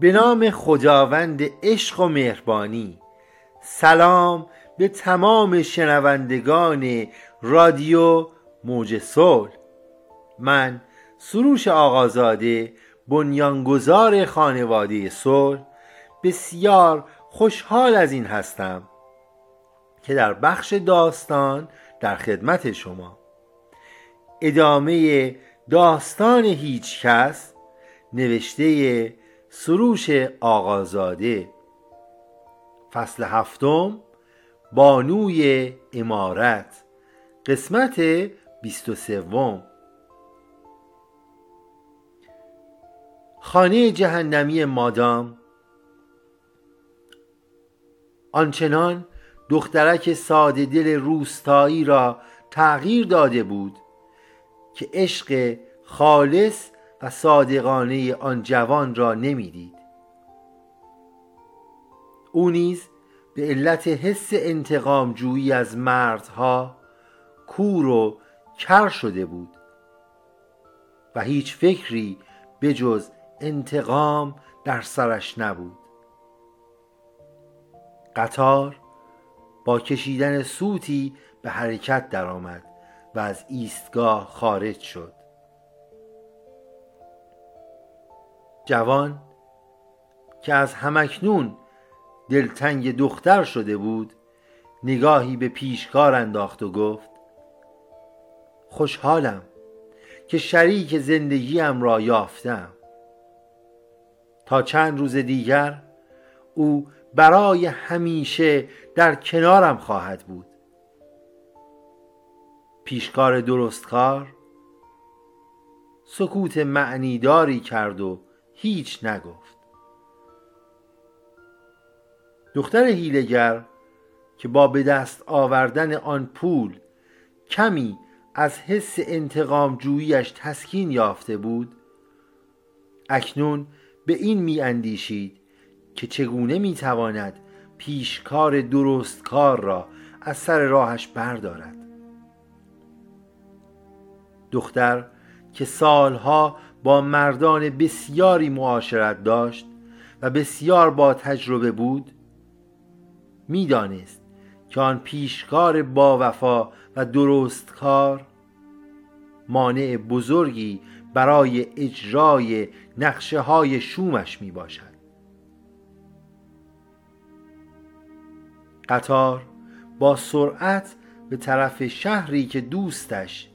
به نام خداوند عشق و مهربانی. سلام به تمام شنوندگان رادیو موج صلح. من سروش آقازاده بنیانگذار خانواده صلح. بسیار خوشحال از این هستم که در بخش داستان در خدمت شما. ادامه داستان هیچ کس نوشته سروش آقازاده. فصل هفتم بانوی امارت. قسمت بیست و سوم. خانه جهنمی مادام. آنچنان دخترک ساده دل روستایی را تغییر داده بود که عشق خالص و صادقانه آن جوان را نمی‌دید. او نیز به علت حس انتقام جویی از مردها کور و کر شده بود و هیچ فکری به جز انتقام در سرش نبود. قطار با کشیدن سوتی به حرکت درآمد و از ایستگاه خارج شد. جوان که از همکنون دلتنگ دختر شده بود نگاهی به پیشکار انداخت و گفت خوشحالم که شریک زندگیم را یافتم. تا چند روز دیگر او برای همیشه در کنارم خواهد بود. پیشکار درستکار سکوت معنیداری کرد و هیچ نگفت. دختر هیلگر که با به دست آوردن آن پول کمی از حس انتقام جوییش تسکین یافته بود اکنون به این می اندیشید که چگونه می تواند پیشکار درستکار را از سر راهش بردارد. دختر که سالها با مردان بسیاری معاشرت داشت و بسیار با تجربه بود می‌دانست که آن پیشکار با وفا و درستکار مانع بزرگی برای اجرای نقشه های شومش می باشد قطار با سرعت به طرف شهری که دوستش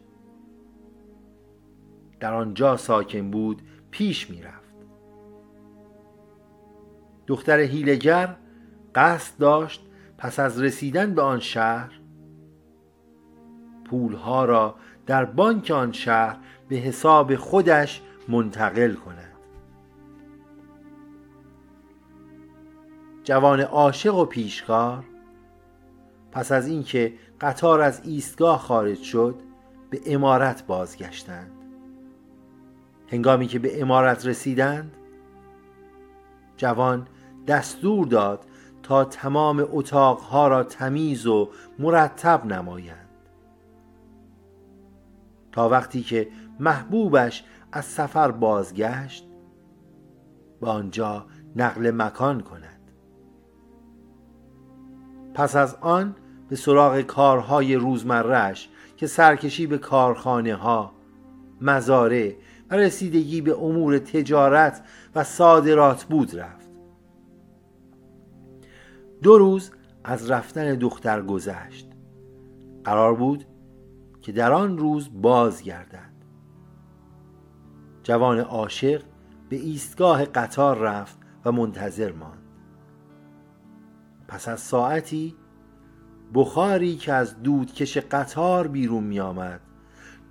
در آنجا ساکن بود پیش می رفت دختر هیلگر قصد داشت پس از رسیدن به آن شهر پولها را در بانک آن شهر به حساب خودش منتقل کند. جوان عاشق و پیشکار پس از اینکه قطار از ایستگاه خارج شد به امارت بازگشتند. هنگامی که به امارت رسیدند جوان دستور داد تا تمام اتاقها را تمیز و مرتب نمایند. تا وقتی که محبوبش از سفر بازگشت به آنجا نقل مکان کند. پس از آن به سراغ کارهای روزمرهش که سرکشی به کارخانه ها مزارع و رسیدگی به امور تجارت و صادرات بود رفت. دو روز از رفتن دختر گذشت. قرار بود که در آن روز بازگردد. جوان عاشق به ایستگاه قطار رفت و منتظر ماند. پس از ساعتی بخاری که از دودکش قطار بیرون می آمد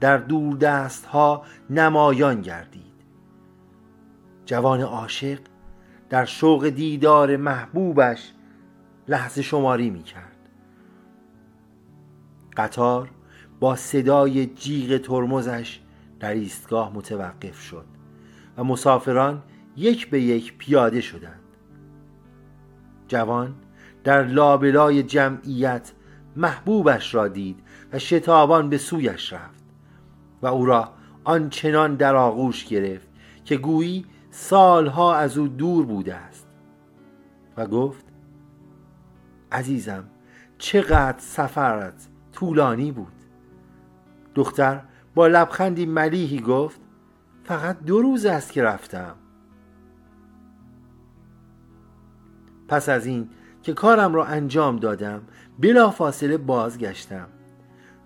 در دور دست ها نمایان گردید. جوان عاشق در شوق دیدار محبوبش لحظه شماری می کرد. قطار با صدای جیغ ترمزش در ایستگاه متوقف شد و مسافران یک به یک پیاده شدند. جوان در لابلای جمعیت محبوبش را دید و شتابان به سویش رفت. و او را آنچنان در آغوش گرفت که گویی سالها از او دور بوده است. و گفت عزیزم چقدر سفرت طولانی بود. دختر با لبخندی ملیحی گفت فقط دو روز است که رفتم. پس از این که کارم را انجام دادم بلا فاصله بازگشتم.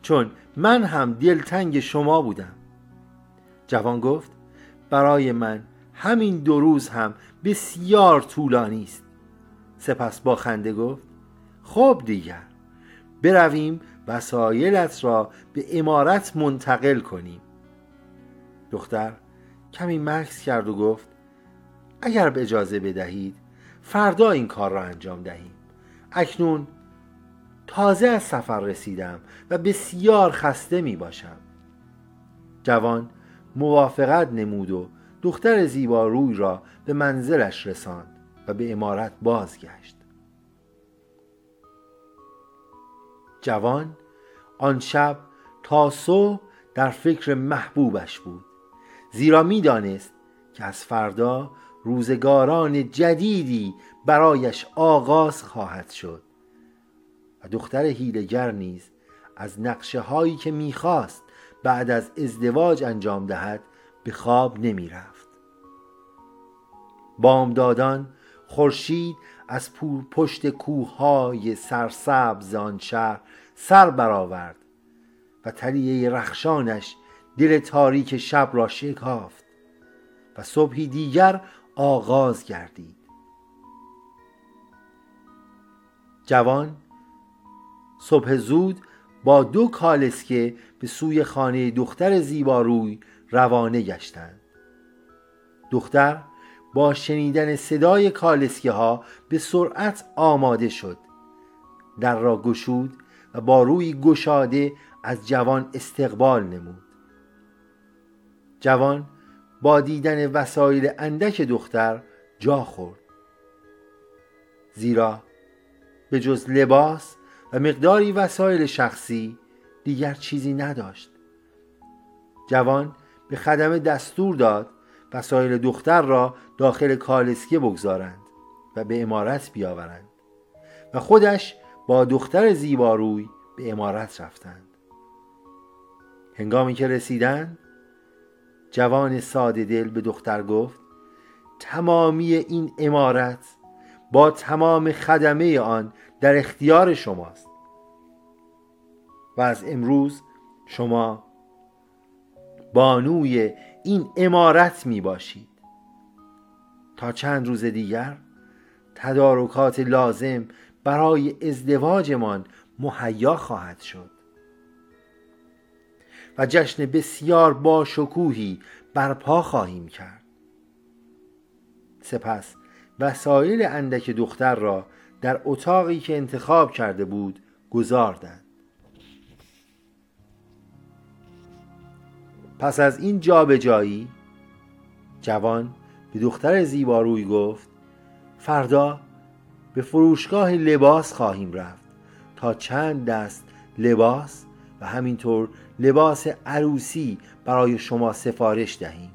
چون من هم دلتنگ شما بودم. جوان گفت برای من همین دو روز هم بسیار طولانی است. سپس با خنده گفت خب دیگر برویم وسایلت را به امارت منتقل کنیم. دختر کمی مکس کرد و گفت اگر به اجازه بدهید فردا این کار را انجام دهیم. اکنون تازه از سفر رسیدم و بسیار خسته می باشم. جوان موافقت نمود و دختر زیبا روی را به منزلش رساند و به امارت بازگشت. جوان آن شب تا صبح در فکر محبوبش بود. زیرا می‌دانست که از فردا روزگاران جدیدی برایش آغاز خواهد شد. و دختر هیلگر نیز از نقشه هایی که می‌خواست بعد از ازدواج انجام دهد به خواب نمی رفت بامدادان خورشید از پشت کوههای سرسبز آن شهر سر برآورد و تلیه رخشانش دل تاریک شب را شکافت و صبحی دیگر آغاز گردید. جوان صبح زود با دو کالسکه به سوی خانه دختر زیباروی روانه گشتند. دختر با شنیدن صدای کالسکه ها به سرعت آماده شد. در را گشود و با روی گشاده از جوان استقبال نمود. جوان با دیدن وسایل اندک دختر جا خورد. زیرا به جز لباس و مقداری وسایل شخصی دیگر چیزی نداشت. جوان به خدمه دستور داد وسایل دختر را داخل کالسکه بگذارند و به امارت بیاورند و خودش با دختر زیباروی به امارت رفتند. هنگامی که رسیدند جوان ساده دل به دختر گفت تمامی این امارت با تمام خدمه آن در اختیار شماست. و از امروز شما بانوی این امارت می باشید. تا چند روز دیگر تدارکات لازم برای ازدواجمان مهیا خواهد شد. و جشن بسیار با شکوهی برپا خواهیم کرد. سپس وسایل اندک دختر را در اتاقی که انتخاب کرده بود گذاردند پس از این جابجایی جوان به دختر زیباروی گفت فردا به فروشگاه لباس خواهیم رفت تا چند دست لباس و همینطور لباس عروسی برای شما سفارش دهیم.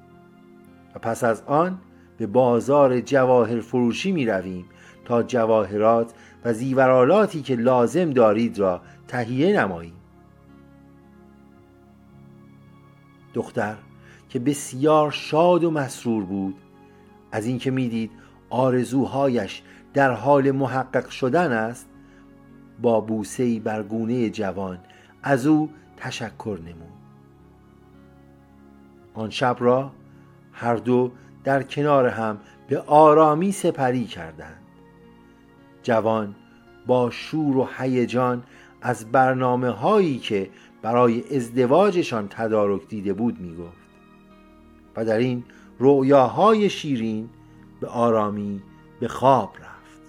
و پس از آن به بازار جواهر فروشی می رویم تا جواهرات و زیورالاتی که لازم دارید را تهیه نماییم. دختر که بسیار شاد و مسرور بود از اینکه می‌دید آرزوهایش در حال محقق شدن است با بوسهی بر گونه جوان از او تشکر نمود. آن شب را هر دو در کنار هم به آرامی سپری کردند. جوان با شور و هیجان از برنامه هایی که برای ازدواجشان تدارک دیده بود می گفت و در این رؤیاهای شیرین به آرامی به خواب رفت.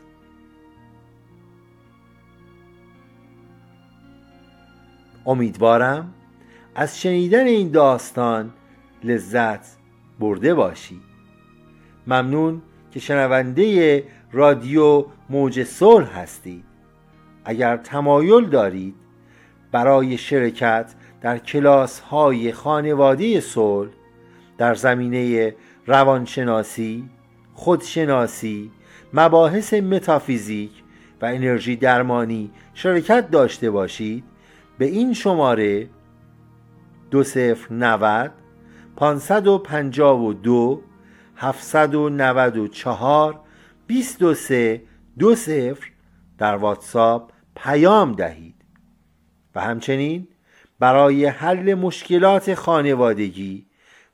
امیدوارم از شنیدن این داستان لذت برده باشی ممنون که شنونده رادیو موج صلح هستید. اگر تمایل دارید برای شرکت در کلاس های خانواده صلح در زمینه روانشناسی خودشناسی مباحث متافیزیک و انرژی درمانی شرکت داشته باشید به این شماره دو صفر نود پانصد و پنجاه و دو هفتصد و نود و چهار بیست و سه دو صفر در واتساپ پیام دهید. و همچنین برای حل مشکلات خانوادگی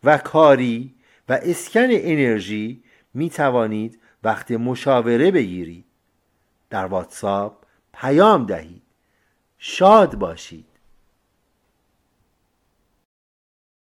و کاری و اسکن انرژی می توانید وقت مشاوره بگیرید. در واتساپ پیام دهید. شاد باشید.